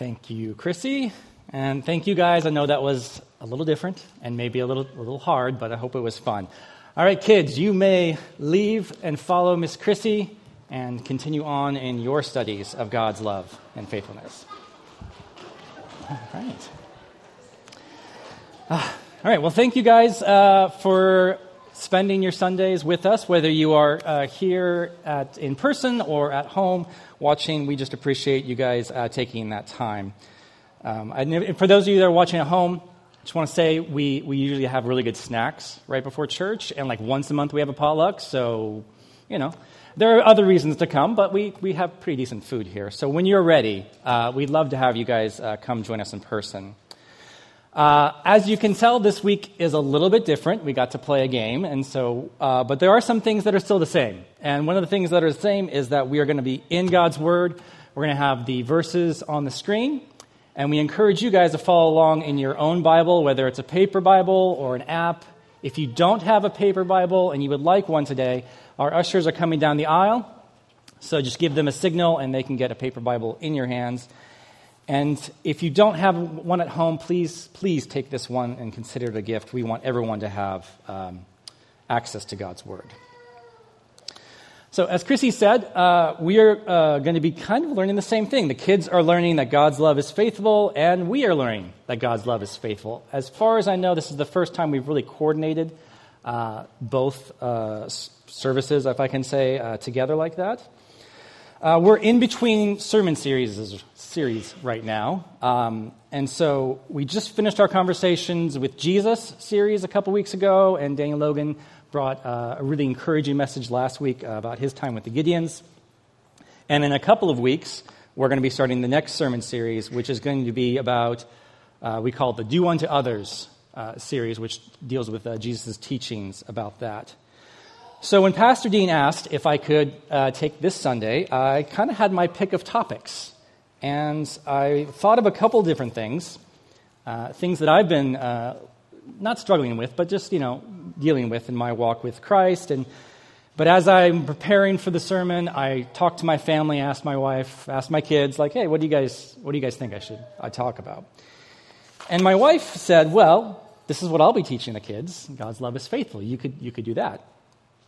Thank you, Chrissy. And thank you guys. I know that was a little different and maybe a little, a little hard, but I hope it was fun. All right, kids, you may leave and follow Miss Chrissy and continue on in your studies of God's love and faithfulness. All right. Uh, all right, well, thank you guys uh, for spending your Sundays with us, whether you are uh, here at, in person or at home watching. We just appreciate you guys uh, taking that time. Um, I, for those of you that are watching at home, I just want to say we, we usually have really good snacks right before church, and like once a month we have a potluck, so, you know, there are other reasons to come, but we, we have pretty decent food here. So when you're ready, uh, we'd love to have you guys uh, come join us in person. Uh, as you can tell, this week is a little bit different. We got to play a game, and so, uh, but there are some things that are still the same. And one of the things that are the same is that we are going to be in God's Word. We're going to have the verses on the screen, and we encourage you guys to follow along in your own Bible, whether it's a paper Bible or an app. If you don't have a paper Bible and you would like one today, our ushers are coming down the aisle. So just give them a signal, and they can get a paper Bible in your hands. And if you don't have one at home, please, please take this one and consider it a gift. We want everyone to have um, access to God's Word. So, as Chrissy said, uh, we are uh, going to be kind of learning the same thing. The kids are learning that God's love is faithful, and we are learning that God's love is faithful. As far as I know, this is the first time we've really coordinated uh, both uh, services, if I can say, uh, together like that. Uh, we're in between sermon series, series right now. Um, and so we just finished our conversations with Jesus series a couple weeks ago, and Daniel Logan brought uh, a really encouraging message last week about his time with the Gideons. And in a couple of weeks, we're going to be starting the next sermon series, which is going to be about, uh, we call it the Do Unto Others uh, series, which deals with uh, Jesus' teachings about that. So when Pastor Dean asked if I could uh, take this Sunday, I kind of had my pick of topics. And I thought of a couple different things, uh, things that I've been uh, not struggling with, but just, you know, dealing with in my walk with Christ. And, but as I'm preparing for the sermon, I talked to my family, asked my wife, asked my kids, like, hey, what do you guys, what do you guys think I should I talk about? And my wife said, well, this is what I'll be teaching the kids. God's love is faithful. You could, you could do that.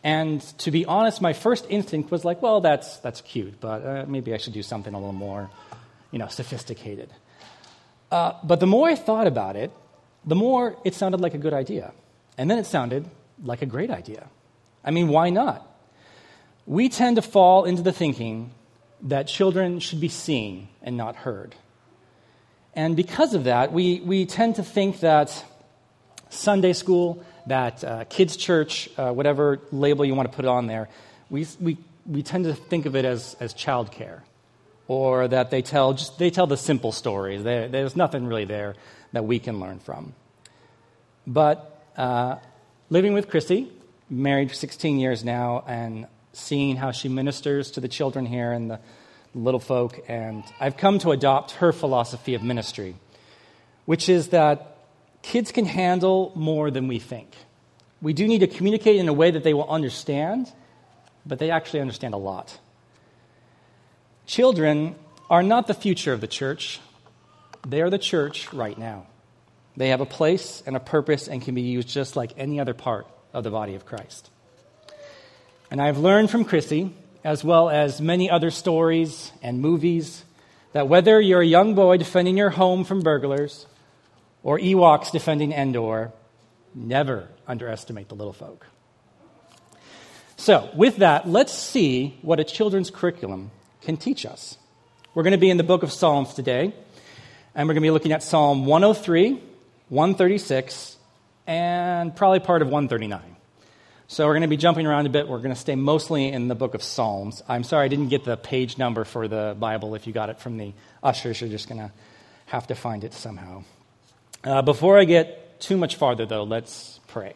And to be honest, my first instinct was like, well, that's, that's cute, but uh, maybe I should do something a little more, you know, sophisticated. Uh, but the more I thought about it, the more it sounded like a good idea. And then it sounded like a great idea. I mean, why not? We tend to fall into the thinking that children should be seen and not heard. And because of that, we, we tend to think that Sunday school that uh, kids' church, uh, whatever label you want to put on there, we, we, we tend to think of it as, as childcare. Or that they tell, just, they tell the simple stories. They, there's nothing really there that we can learn from. But uh, living with Chrissy, married for 16 years now, and seeing how she ministers to the children here and the little folk, and I've come to adopt her philosophy of ministry, which is that kids can handle more than we think. We do need to communicate in a way that they will understand, but they actually understand a lot. Children are not the future of the church, they are the church right now. They have a place and a purpose and can be used just like any other part of the body of Christ. And I've learned from Chrissy, as well as many other stories and movies, that whether you're a young boy defending your home from burglars, or Ewoks defending Endor, never underestimate the little folk. So, with that, let's see what a children's curriculum can teach us. We're going to be in the book of Psalms today, and we're going to be looking at Psalm 103, 136, and probably part of 139. So, we're going to be jumping around a bit. We're going to stay mostly in the book of Psalms. I'm sorry I didn't get the page number for the Bible. If you got it from the ushers, you're just going to have to find it somehow. Uh, before I get too much farther, though, let's pray.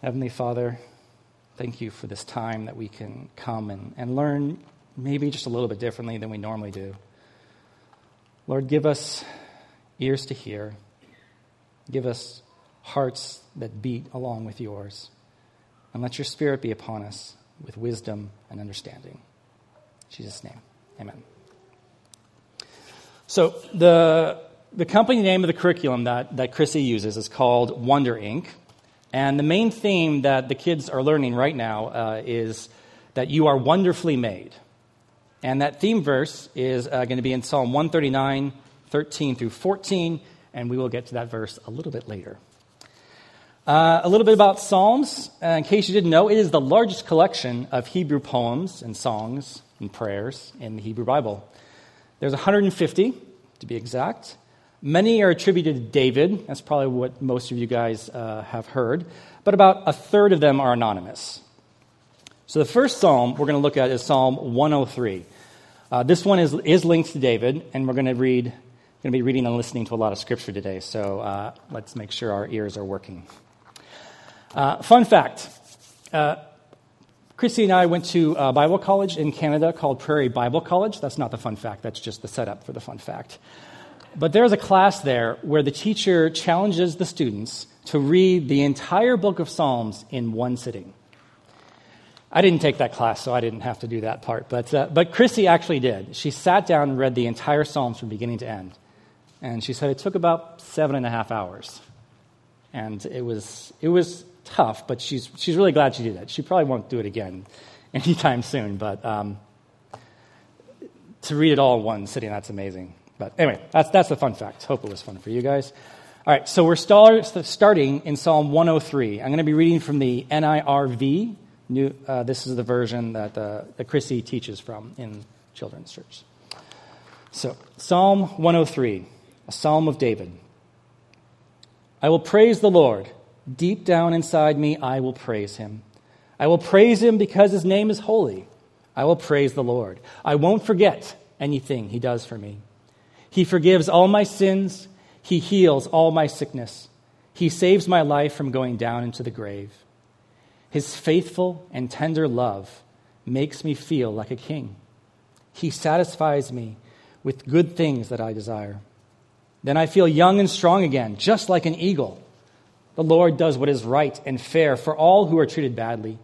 Heavenly Father, thank you for this time that we can come and, and learn maybe just a little bit differently than we normally do. Lord, give us ears to hear, give us hearts that beat along with yours, and let your Spirit be upon us with wisdom and understanding. In Jesus' name, amen. So the the company name of the curriculum that, that Chrissy uses is called Wonder Ink. And the main theme that the kids are learning right now uh, is that you are wonderfully made. And that theme verse is uh, going to be in Psalm 139, 13 through 14, and we will get to that verse a little bit later. Uh, a little bit about Psalms. Uh, in case you didn't know, it is the largest collection of Hebrew poems and songs and prayers in the Hebrew Bible. There's 150, to be exact. Many are attributed to David. That's probably what most of you guys uh, have heard. But about a third of them are anonymous. So the first psalm we're going to look at is Psalm 103. Uh, this one is, is linked to David, and we're going to read, going to be reading and listening to a lot of scripture today. So uh, let's make sure our ears are working. Uh, fun fact Chrissy and I went to a Bible college in Canada called Prairie Bible College. That's not the fun fact, that's just the setup for the fun fact. But there's a class there where the teacher challenges the students to read the entire book of Psalms in one sitting. I didn't take that class, so I didn't have to do that part. But, uh, but Chrissy actually did. She sat down and read the entire Psalms from beginning to end. And she said it took about seven and a half hours. And it was, it was tough, but she's, she's really glad she did it. She probably won't do it again anytime soon. But um, to read it all in one sitting, that's amazing. But anyway, that's, that's the fun fact. Hope it was fun for you guys. All right, so we're start, starting in Psalm 103. I'm going to be reading from the NIRV, New, uh, this is the version that, uh, that Chrissy teaches from in children's church. So, Psalm 103, a psalm of David. I will praise the Lord. Deep down inside me, I will praise him. I will praise him because his name is holy. I will praise the Lord. I won't forget anything he does for me. He forgives all my sins. He heals all my sickness. He saves my life from going down into the grave. His faithful and tender love makes me feel like a king. He satisfies me with good things that I desire. Then I feel young and strong again, just like an eagle. The Lord does what is right and fair for all who are treated badly.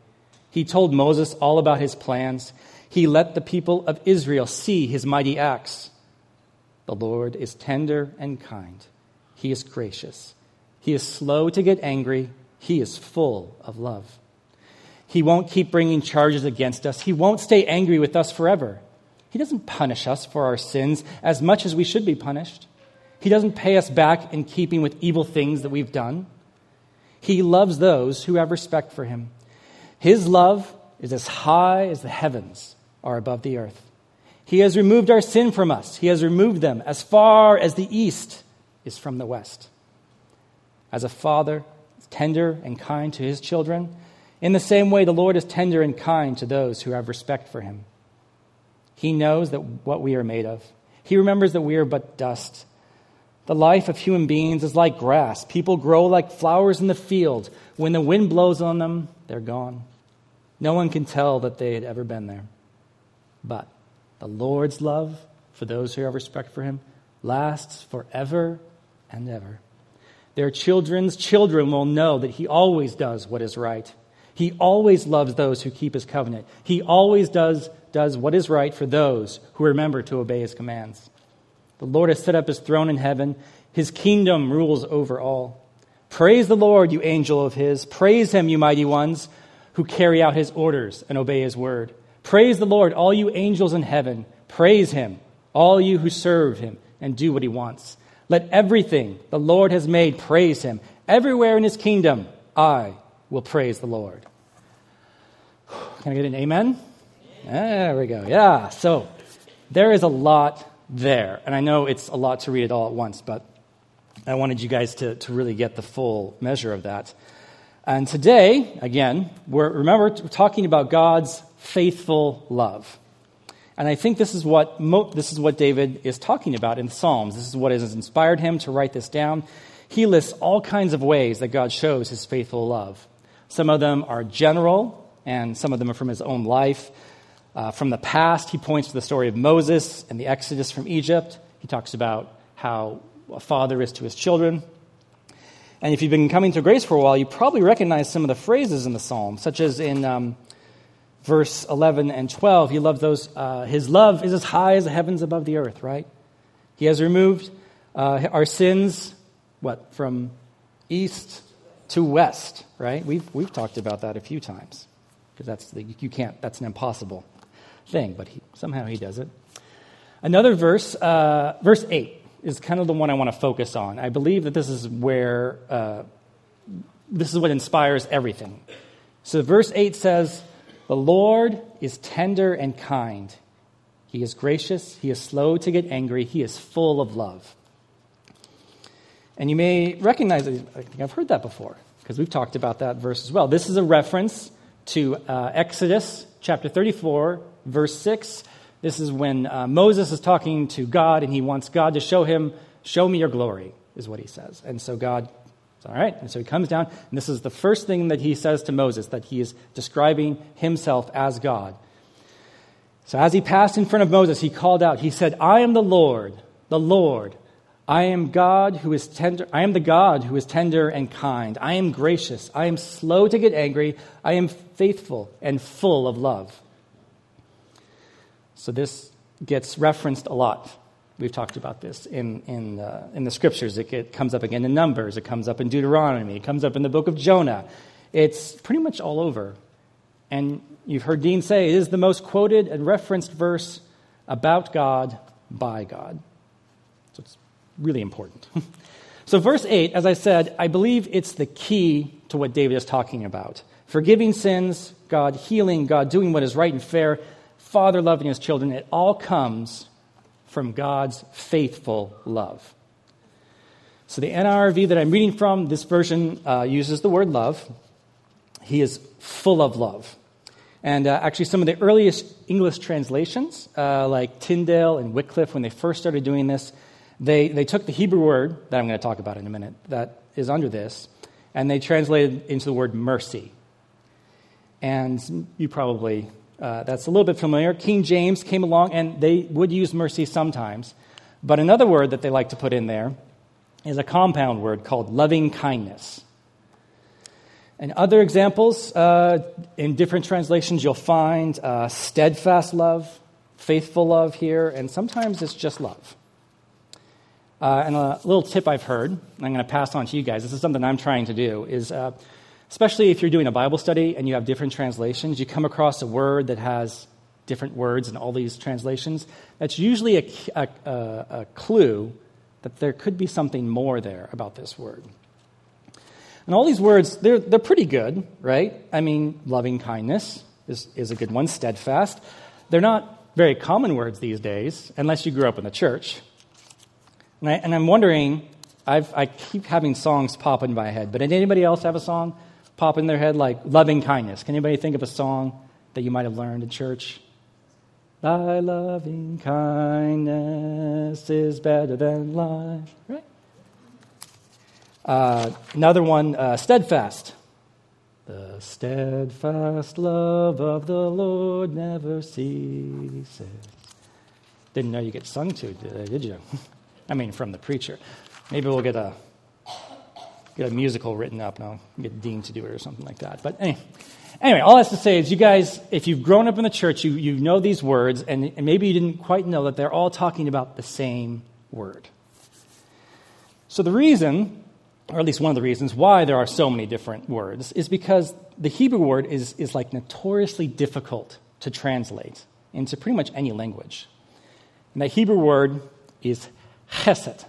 He told Moses all about his plans. He let the people of Israel see his mighty acts. The Lord is tender and kind. He is gracious. He is slow to get angry. He is full of love. He won't keep bringing charges against us. He won't stay angry with us forever. He doesn't punish us for our sins as much as we should be punished. He doesn't pay us back in keeping with evil things that we've done. He loves those who have respect for him. His love is as high as the heavens are above the earth. He has removed our sin from us. He has removed them as far as the east is from the west. As a father, is tender and kind to his children, in the same way, the Lord is tender and kind to those who have respect for him. He knows that what we are made of. He remembers that we are but dust. The life of human beings is like grass. People grow like flowers in the field. When the wind blows on them, they're gone. No one can tell that they had ever been there. But the Lord's love for those who have respect for him lasts forever and ever. Their children's children will know that he always does what is right he always loves those who keep his covenant. He always does, does what is right for those who remember to obey his commands. The Lord has set up his throne in heaven, his kingdom rules over all. Praise the Lord, you angel of his. Praise him, you mighty ones who carry out his orders and obey his word. Praise the Lord, all you angels in heaven. Praise him, all you who serve him and do what he wants. Let everything the Lord has made praise him. Everywhere in his kingdom, I will praise the Lord. Can I get an amen? There we go. Yeah. So there is a lot there. And I know it's a lot to read it all at once, but I wanted you guys to, to really get the full measure of that. And today, again, we're, remember, we're talking about God's faithful love. And I think this is what Mo, this is what David is talking about in Psalms. This is what has inspired him to write this down. He lists all kinds of ways that God shows his faithful love. Some of them are general, and some of them are from his own life. Uh, from the past, he points to the story of Moses and the Exodus from Egypt. He talks about how a father is to his children. And if you've been coming to grace for a while, you probably recognize some of the phrases in the psalm, such as in um, verse 11 and 12. He loves those, uh, his love is as high as the heavens above the earth, right? He has removed uh, our sins, what, from east to west, right? We've, we've talked about that a few times because that's you can't, that's an impossible thing, but he, somehow he does it. Another verse, uh, verse 8, is kind of the one I want to focus on. I believe that this is where, uh, this is what inspires everything. So verse 8 says, The Lord is tender and kind. He is gracious. He is slow to get angry. He is full of love. And you may recognize. I think I've heard that before because we've talked about that verse as well. This is a reference to uh, Exodus chapter 34, verse 6. This is when uh, Moses is talking to God and he wants God to show him, Show me your glory, is what he says. And so God, all right. And so he comes down, and this is the first thing that he says to Moses that he is describing himself as God. So as he passed in front of Moses, he called out, He said, I am the Lord, the Lord. I am God who is tender. I am the God who is tender and kind. I am gracious. I am slow to get angry. I am faithful and full of love. So this gets referenced a lot. We've talked about this in, in, uh, in the scriptures. It, it comes up again in Numbers. It comes up in Deuteronomy. It comes up in the book of Jonah. It's pretty much all over. And you've heard Dean say it is the most quoted and referenced verse about God by God. So it's really important. so, verse 8, as I said, I believe it's the key to what David is talking about forgiving sins, God healing, God doing what is right and fair, Father loving his children, it all comes from God's faithful love. So, the NRV that I'm reading from, this version uh, uses the word love. He is full of love. And uh, actually, some of the earliest English translations, uh, like Tyndale and Wycliffe, when they first started doing this, they, they took the Hebrew word that I'm going to talk about in a minute that is under this, and they translated into the word mercy. And you probably uh, that's a little bit familiar. King James came along and they would use mercy sometimes. But another word that they like to put in there is a compound word called loving kindness. And other examples uh, in different translations, you'll find uh, steadfast love, faithful love here, and sometimes it's just love. Uh, and a little tip I've heard, I'm going to pass on to you guys. This is something I'm trying to do. Is uh, especially if you're doing a Bible study and you have different translations, you come across a word that has different words in all these translations, that's usually a, a, a, a clue that there could be something more there about this word. And all these words, they're, they're pretty good, right? I mean, loving kindness is, is a good one, steadfast. They're not very common words these days, unless you grew up in the church. And, I, I'm wondering, I've, I keep having songs pop in my head, but did anybody else have a song pop in their head like loving kindness. Can anybody think of a song that you might have learned in church? Thy loving kindness is better than life. Right? Uh, another one, uh, steadfast. The steadfast love of the Lord never ceases. Didn't know you get sung to, did you? I mean, from the preacher. Maybe we'll get a get a musical written up, and I'll get Dean to do it or something like that. But anyway, anyway all that's to say is, you guys, if you've grown up in the church, you, you know these words, and, and maybe you didn't quite know that they're all talking about the same word. So the reason, or at least one of the reasons, why there are so many different words is because the Hebrew word is, is like notoriously difficult to translate into pretty much any language. And that Hebrew word is chesed.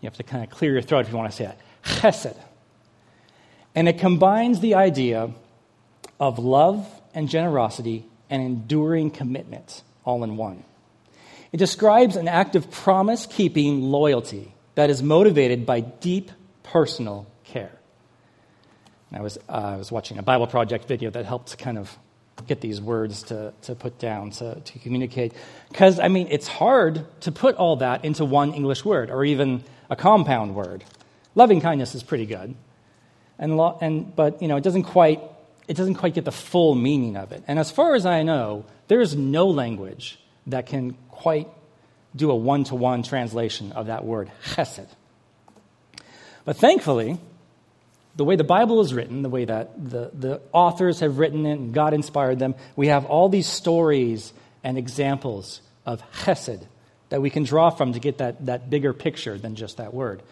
You have to kind of clear your throat if you want to say it chesed. And it combines the idea of love and generosity and enduring commitment all in one. It describes an act of promise keeping loyalty that is motivated by deep personal care. I was, uh, I was watching a Bible Project video that helped kind of get these words to, to put down, to, to communicate. Because, I mean, it's hard to put all that into one English word or even a compound word. Loving kindness is pretty good. And, lo- and, but, you know, it doesn't, quite, it doesn't quite get the full meaning of it. And as far as I know, there is no language that can quite do a one to one translation of that word, chesed. But thankfully, the way the Bible is written, the way that the, the authors have written it and God inspired them, we have all these stories and examples of chesed that we can draw from to get that, that bigger picture than just that word.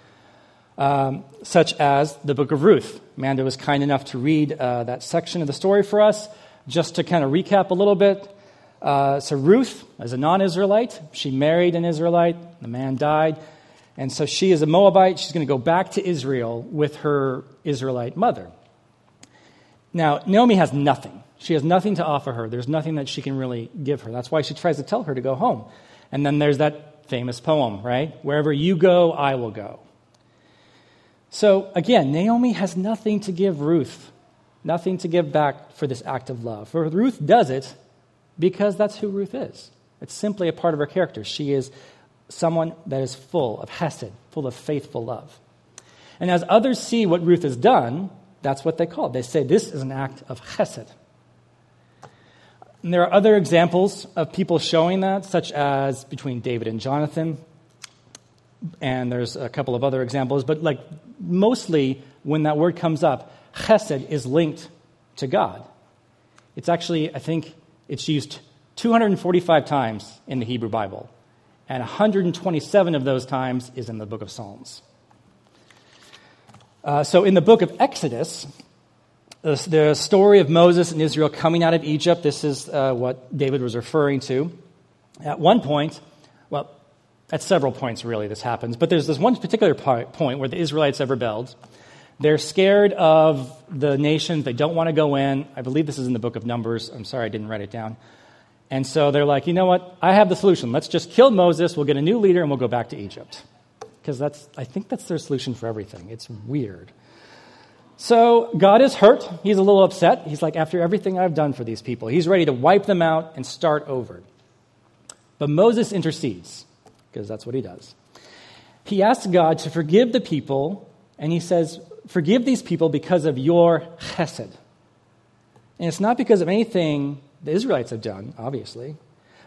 Um, such as the book of Ruth. Amanda was kind enough to read uh, that section of the story for us. Just to kind of recap a little bit. Uh, so, Ruth, as a non Israelite, she married an Israelite. The man died. And so she is a Moabite. She's going to go back to Israel with her Israelite mother. Now, Naomi has nothing. She has nothing to offer her. There's nothing that she can really give her. That's why she tries to tell her to go home. And then there's that famous poem, right? Wherever you go, I will go. So again, Naomi has nothing to give Ruth, nothing to give back for this act of love. For Ruth does it because that's who Ruth is. It's simply a part of her character. She is someone that is full of hesed, full of faithful love. And as others see what Ruth has done, that's what they call it. They say this is an act of chesed. And there are other examples of people showing that, such as between David and Jonathan. And there's a couple of other examples, but like mostly when that word comes up, chesed is linked to God. It's actually, I think, it's used 245 times in the Hebrew Bible, and 127 of those times is in the book of Psalms. Uh, so in the book of Exodus, the, story of Moses and Israel coming out of Egypt, this is uh, what David was referring to. At one point, well, at several points really this happens, but there's this one particular point where the Israelites have rebelled. They're scared of the nations. They don't want to go in. I believe this is in the book of Numbers. I'm sorry I didn't write it down. And so they're like, you know what? I have the solution. Let's just kill Moses. We'll get a new leader and we'll go back to Egypt because that's I think that's their solution for everything. It's weird. So God is hurt. He's a little upset. He's like, after everything I've done for these people, he's ready to wipe them out and start over. But Moses intercedes, because that's what he does. He asks God to forgive the people, and he says, Forgive these people because of your chesed. And it's not because of anything the Israelites have done, obviously,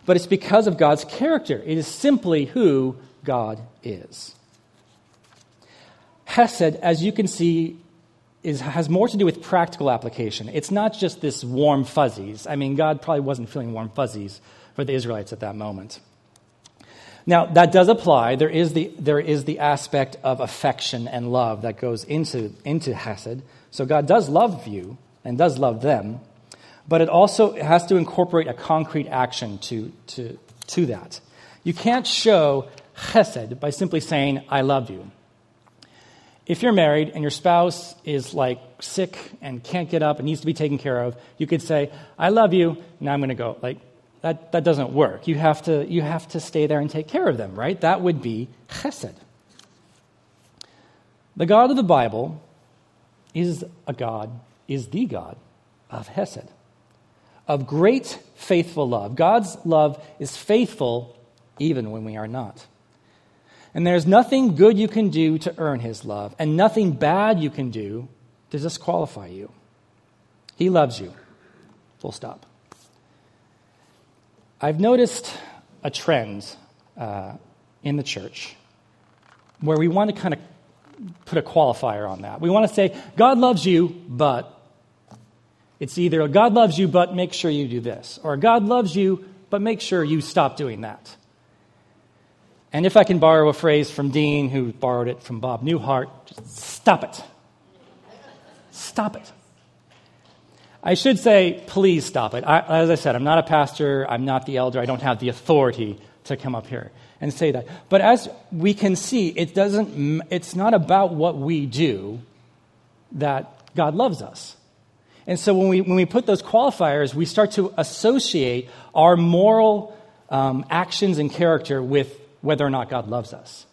but it's because of God's character. It is simply who God is. Hesed, as you can see, is, has more to do with practical application. It's not just this warm fuzzies. I mean, God probably wasn't feeling warm fuzzies for the Israelites at that moment. Now, that does apply. There is the, there is the aspect of affection and love that goes into, into Hesed. So God does love you and does love them, but it also has to incorporate a concrete action to, to, to that. You can't show Chesed by simply saying, I love you. If you're married and your spouse is like sick and can't get up and needs to be taken care of, you could say, I love you, now I'm going to go. Like, that, that doesn't work. You have, to, you have to stay there and take care of them, right? That would be chesed. The God of the Bible is a God, is the God of Hesed, of great faithful love. God's love is faithful even when we are not. And there's nothing good you can do to earn his love, and nothing bad you can do to disqualify you. He loves you. Full stop. I've noticed a trend uh, in the church where we want to kind of put a qualifier on that. We want to say, God loves you, but it's either God loves you, but make sure you do this, or God loves you, but make sure you stop doing that. And if I can borrow a phrase from Dean, who borrowed it from Bob Newhart, just stop it. Stop it. I should say, please stop it. I, as I said, I'm not a pastor, I'm not the elder, I don't have the authority to come up here and say that. But as we can see, it doesn't, it's not about what we do that God loves us. And so when we, when we put those qualifiers, we start to associate our moral um, actions and character with whether or not God loves us.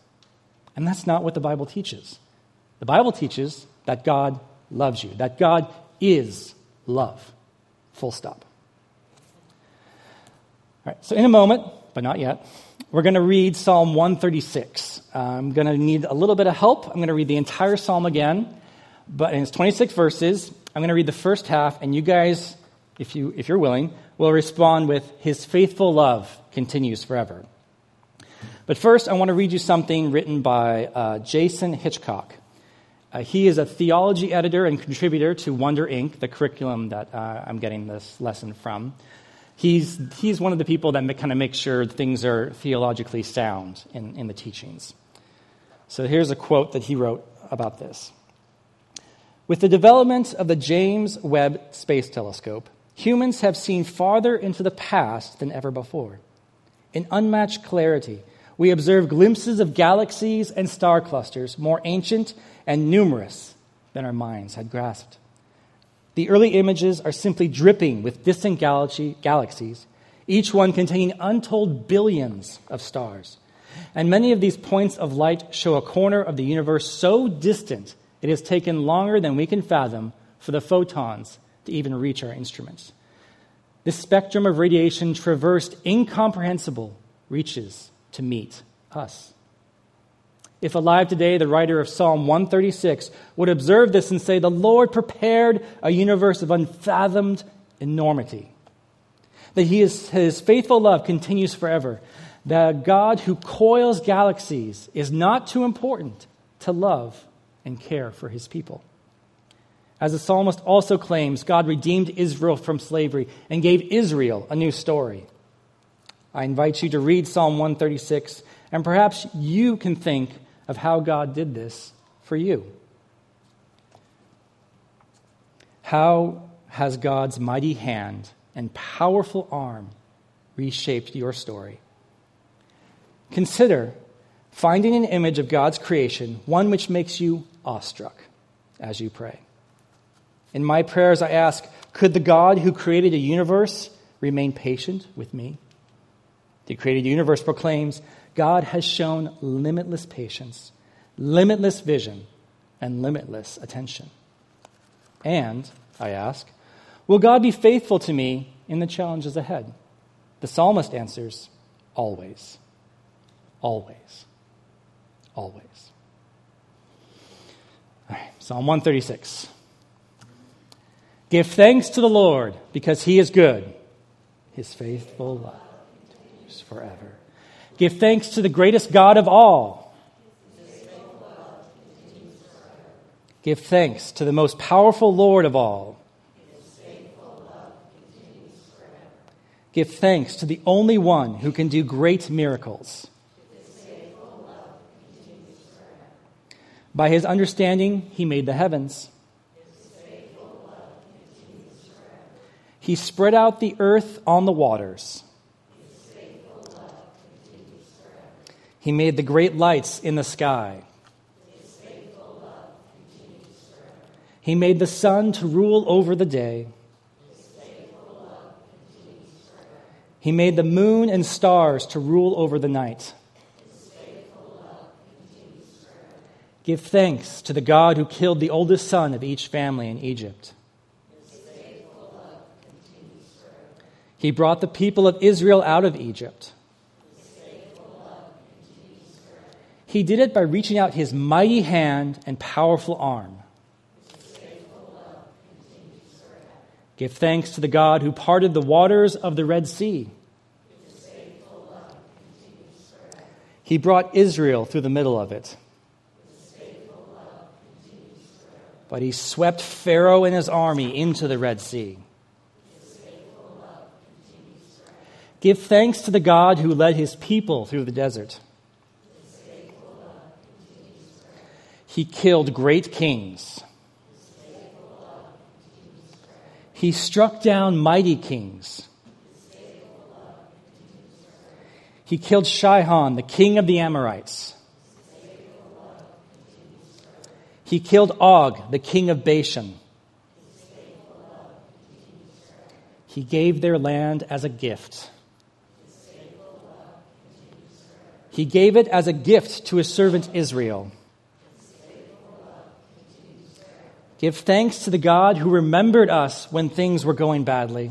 And that's not what the Bible teaches. The Bible teaches that God loves you, that God is love. Full stop. All right, so in a moment, but not yet, we're going to read Psalm 136. I'm going to need a little bit of help. I'm going to read the entire psalm again, but it's 26 verses. I'm going to read the first half, and you guys, if, you, if you're willing, will respond with, His faithful love continues forever. But first, I want to read you something written by uh, Jason Hitchcock. Uh, he is a theology editor and contributor to Wonder Ink., the curriculum that uh, I'm getting this lesson from. he's, he's one of the people that kind of makes sure things are theologically sound in, in the teachings. So here's a quote that he wrote about this. With the development of the James Webb Space Telescope, humans have seen farther into the past than ever before. In unmatched clarity, we observe glimpses of galaxies and star clusters more ancient and numerous than our minds had grasped. The early images are simply dripping with distant galaxy, galaxies, each one containing untold billions of stars. And many of these points of light show a corner of the universe so distant it has taken longer than we can fathom for the photons to even reach our instruments. This spectrum of radiation traversed incomprehensible reaches to meet us. If alive today, the writer of Psalm 136 would observe this and say, The Lord prepared a universe of unfathomed enormity. That he is, his faithful love continues forever. The God who coils galaxies is not too important to love and care for his people. As the psalmist also claims, God redeemed Israel from slavery and gave Israel a new story. I invite you to read Psalm 136, and perhaps you can think of how God did this for you. How has God's mighty hand and powerful arm reshaped your story? Consider finding an image of God's creation, one which makes you awestruck as you pray. In my prayers, I ask, could the God who created a universe remain patient with me? The created universe proclaims, God has shown limitless patience, limitless vision, and limitless attention. And, I ask, will God be faithful to me in the challenges ahead? The psalmist answers, always. Always. Always. All right, Psalm 136. Give thanks to the Lord because he is good. His faithful love forever. Give thanks to the greatest God of all. Give thanks to the most powerful Lord of all. Give thanks to the only one who can do great miracles. By his understanding, he made the heavens. He spread out the earth on the waters. He made the great lights in the sky. He made the sun to rule over the day. He made the moon and stars to rule over the night. Give thanks to the God who killed the oldest son of each family in Egypt. He brought the people of Israel out of Egypt. He did it by reaching out his mighty hand and powerful arm. Give thanks to the God who parted the waters of the Red Sea. He brought Israel through the middle of it. But he swept Pharaoh and his army into the Red Sea. Give thanks to the God who led his people through the desert. He killed great kings. He struck down mighty kings. He killed Sihon, the king of the Amorites. He killed Og, the king of Bashan. He gave their land as a gift. He gave it as a gift to his servant Israel. Give thanks to the God who remembered us when things were going badly.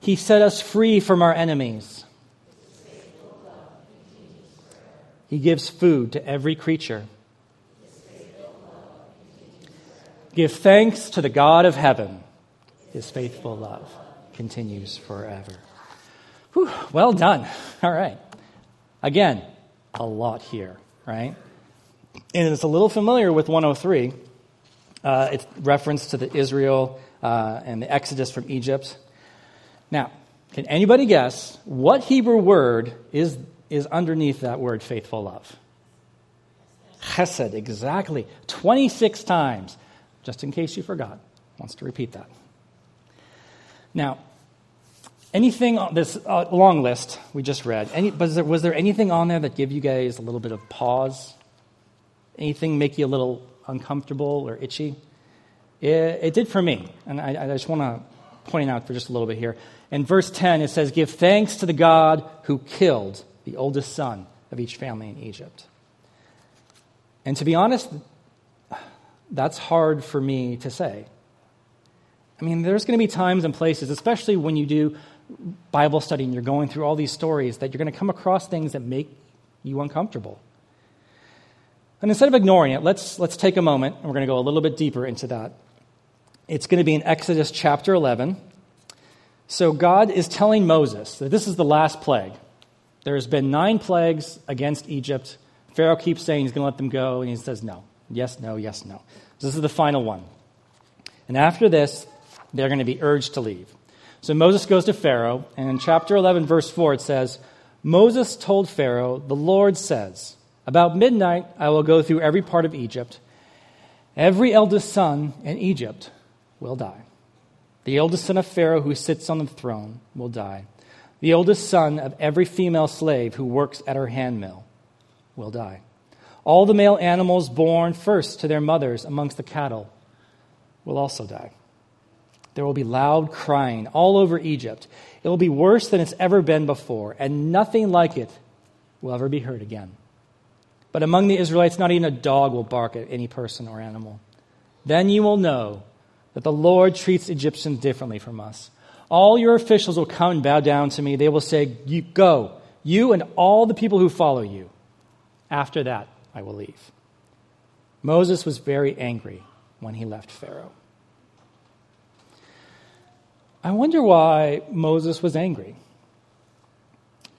He set us free from our enemies. He gives food to every creature. Give thanks to the God of heaven. His faithful love continues forever. Whew, well done. All right. Again, a lot here, right? And it's a little familiar with 103. Uh, it's reference to the Israel uh, and the Exodus from Egypt. Now, can anybody guess what Hebrew word is, is underneath that word faithful love? Chesed, exactly. 26 times. Just in case you forgot. Wants to repeat that. Now, anything on this uh, long list we just read, any, was, there, was there anything on there that give you guys a little bit of pause? Anything make you a little uncomfortable or itchy? It, it did for me, and I, I just want to point out for just a little bit here. In verse 10, it says, Give thanks to the God who killed the oldest son of each family in Egypt. And to be honest, that's hard for me to say. I mean, there's going to be times and places, especially when you do Bible study and you're going through all these stories, that you're going to come across things that make you uncomfortable. And instead of ignoring it, let's, let's take a moment and we're going to go a little bit deeper into that. It's going to be in Exodus chapter 11. So God is telling Moses that this is the last plague. There's been nine plagues against Egypt. Pharaoh keeps saying he's going to let them go, and he says no. Yes, no, yes, no. This is the final one. And after this, they're going to be urged to leave. So Moses goes to Pharaoh, and in chapter 11, verse 4, it says, Moses told Pharaoh, The Lord says, About midnight I will go through every part of Egypt. Every eldest son in Egypt will die. The eldest son of Pharaoh who sits on the throne will die. The oldest son of every female slave who works at her handmill will die. All the male animals born first to their mothers amongst the cattle will also die. There will be loud crying all over Egypt. It will be worse than it's ever been before, and nothing like it will ever be heard again. But among the Israelites, not even a dog will bark at any person or animal. Then you will know that the Lord treats Egyptians differently from us. All your officials will come and bow down to me. They will say, You go, you and all the people who follow you. After that, I will leave. Moses was very angry when he left Pharaoh. I wonder why Moses was angry.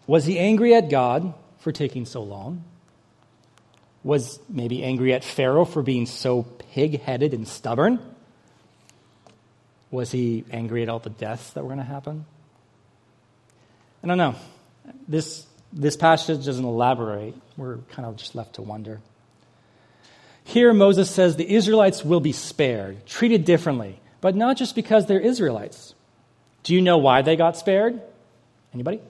Was he angry at God for taking so long? Was maybe angry at Pharaoh for being so pig headed and stubborn? Was he angry at all the deaths that were going to happen? I don't know. This, this passage doesn't elaborate. We're kind of just left to wonder. Here, Moses says the Israelites will be spared, treated differently, but not just because they're Israelites. Do you know why they got spared? Anybody?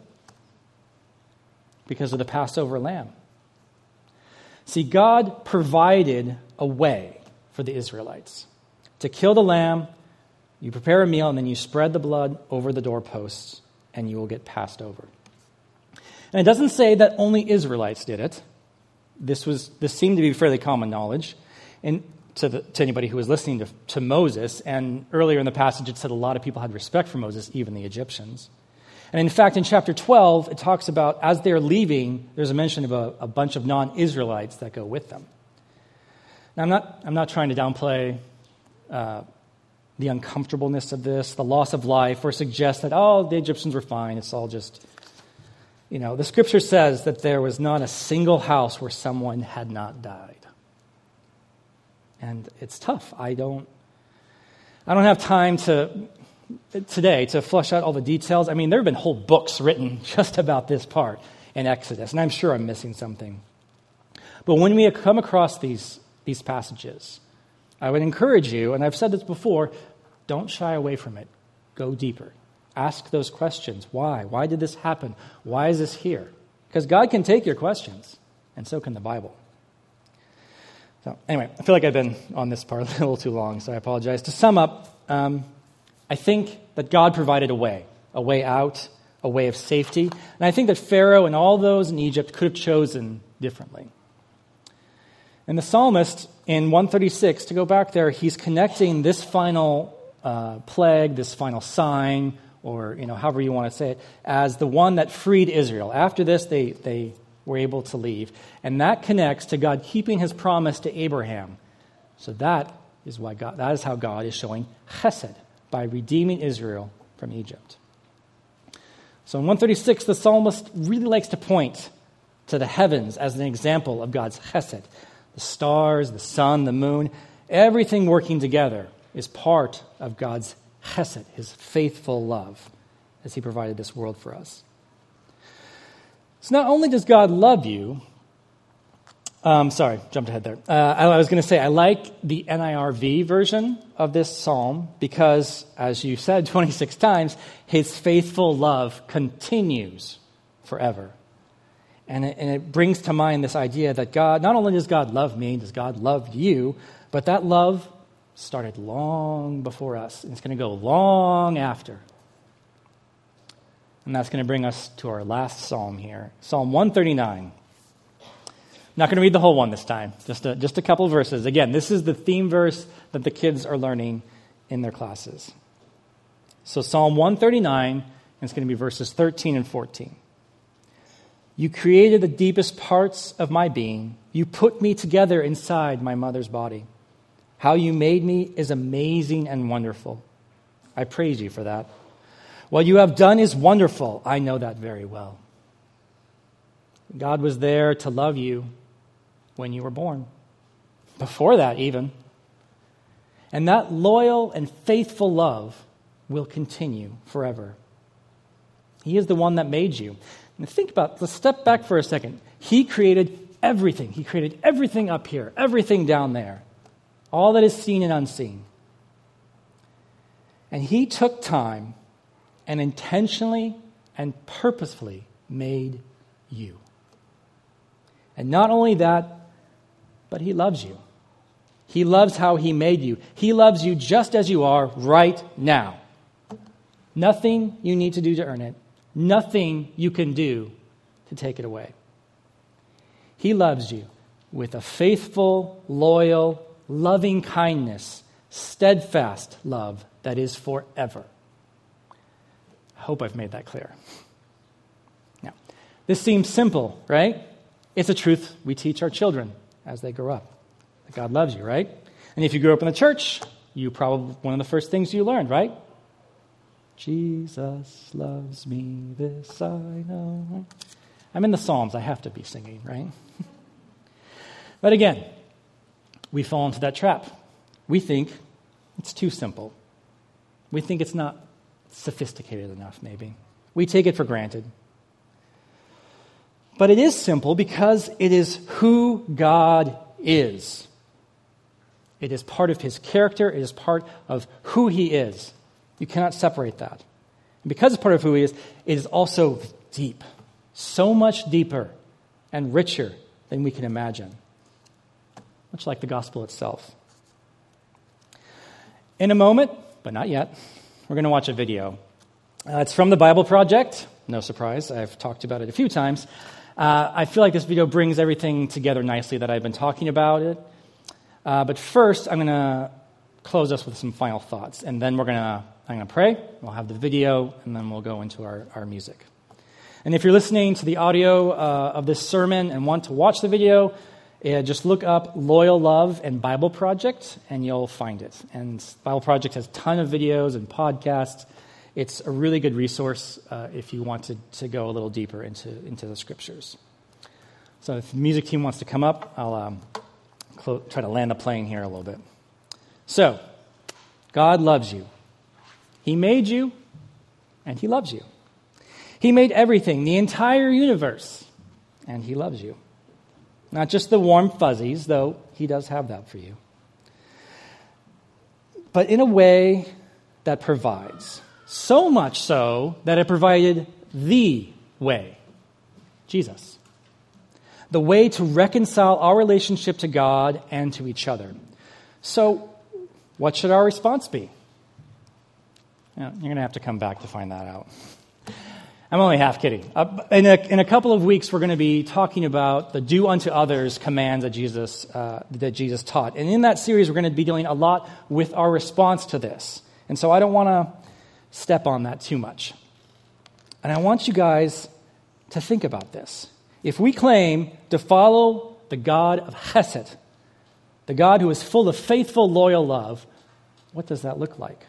Because of the Passover lamb. See, God provided a way for the Israelites to kill the lamb you prepare a meal and then you spread the blood over the doorposts and you will get passed over. And it doesn't say that only Israelites did it. This, was, this seemed to be fairly common knowledge and to, the, to anybody who was listening to, to Moses. And earlier in the passage, it said a lot of people had respect for Moses, even the Egyptians. And in fact, in chapter 12, it talks about as they're leaving, there's a mention of a, a bunch of non Israelites that go with them. Now, I'm not, I'm not trying to downplay uh, the uncomfortableness of this, the loss of life, or suggest that, oh, the Egyptians were fine. It's all just, you know, the scripture says that there was not a single house where someone had not died. And it's tough. I don't, I don't have time to, today to flush out all the details. I mean, there have been whole books written just about this part in Exodus, and I'm sure I'm missing something. But when we come across these, these passages, I would encourage you, and I've said this before, don't shy away from it. Go deeper. Ask those questions. Why? Why did this happen? Why is this here? Because God can take your questions, and so can the Bible. So, anyway, I feel like I've been on this part a little too long, so I apologize. To sum up, um, I think that God provided a way, a way out, a way of safety. And I think that Pharaoh and all those in Egypt could have chosen differently. And the psalmist in 136, to go back there, he's connecting this final uh, plague, this final sign, or you know, however you want to say it, as the one that freed Israel. After this, they, they were able to leave. And that connects to God keeping his promise to Abraham. So that is why God, that is how God is showing chesed by redeeming Israel from Egypt. So in 136, the psalmist really likes to point to the heavens as an example of God's chesed the stars, the sun, the moon, everything working together is part of God's chesed, his faithful love, as he provided this world for us. So not only does God love you, um, sorry, jumped ahead there. Uh, I, was going to say, I like the NIRV version of this psalm because, as you said 26 times, his faithful love continues forever. And it, and it brings to mind this idea that God, not only does God love me, does God love you, but that love started long before us, and it's going to go long after. And that's going to bring us to our last psalm here Psalm 139 not going to read the whole one this time, just a, just a couple verses. Again, this is the theme verse that the kids are learning in their classes. So, Psalm 139, and it's going to be verses 13 and 14. You created the deepest parts of my being. You put me together inside my mother's body. How you made me is amazing and wonderful. I praise you for that. What you have done is wonderful. I know that very well. God was there to love you when you were born, before that, even. And that loyal and faithful love will continue forever. He is the one that made you. And think about, let's step back for a second. He created everything. He created everything up here, everything down there, all that is seen and unseen. And He took time and intentionally and purposefully made you. And not only that, but He loves you. He loves how He made you. He loves you just as you are right now. Nothing you need to do to earn it, nothing you can do to take it away. He loves you with a faithful, loyal, loving kindness, steadfast love that is forever. I hope I've made that clear. Now, this seems simple, right? It's a truth we teach our children as they grow up. That God loves you, right? And if you grew up in the church, you probably, one of the first things you learned, right? Jesus loves me, this I know. I'm in the Psalms, I have to be singing, right? but again, we fall into that trap. We think it's too simple. We think it's not sophisticated enough, maybe. We take it for granted. But it is simple because it is who God is. It is part of his character, it is part of who he is. You cannot separate that. And because it's part of who he is, it is also deep, so much deeper and richer than we can imagine, much like the gospel itself. In a moment, but not yet, we're going to watch a video. Uh, it's from the Bible Project. No surprise, I've talked about it a few times. Uh, I feel like this video brings everything together nicely that I've been talking about it. Uh, but first, I'm going to close us with some final thoughts, and then we're going to I'm going to pray. We'll have the video, and then we'll go into our, our music. And if you're listening to the audio uh, of this sermon and want to watch the video, uh, just look up Loyal Love and Bible Project, and you'll find it. And Bible Project has a ton of videos and podcasts it's a really good resource uh, if you want to, to go a little deeper into, into the scriptures. So if the music team wants to come up, I'll um, clo- try to land the plane here a little bit. So, God loves you. He made you, and He loves you. He made everything, the entire universe, and He loves you. Not just the warm fuzzies, though He does have that for you, but in a way that provides. So much so that it provided the way Jesus. The way to reconcile our relationship to God and to each other. So, what should our response be? you're going to have to come back to find that out. I'm only half kidding. Uh, in, a, in a couple of weeks, we're going to be talking about the do unto others commands that Jesus, uh, that Jesus taught. And in that series, we're going to be dealing a lot with our response to this. And so I don't want to step on that too much. And I want you guys to think about this. If we claim to follow the God of Hesed, the God who is full of faithful, loyal love, what does that look like?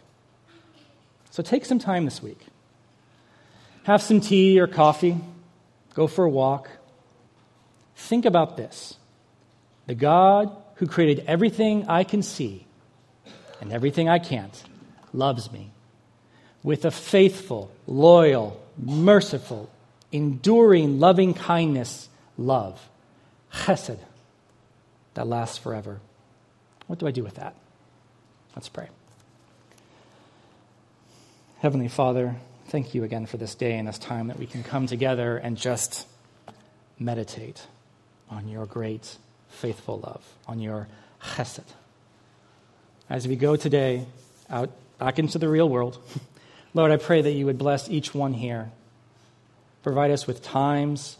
So take some time this week. Have some tea or coffee. Go for a walk. Think about this. The God who created everything I can see and everything I can't loves me with a faithful, loyal, merciful, enduring, loving kindness, love, chesed, that lasts forever. What do I do with that? Let's pray. Heavenly Father, thank you again for this day and this time that we can come together and just meditate on your great, faithful love, on your chesed. As we go today out back into the real world, Lord, I pray that you would bless each one here. Provide us with times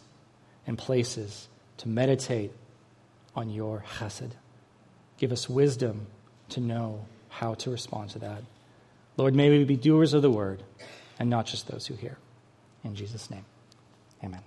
and places to meditate on your chesed. Give us wisdom to know how to respond to that. Lord, may we be doers of the word and not just those who hear. In Jesus' name, amen.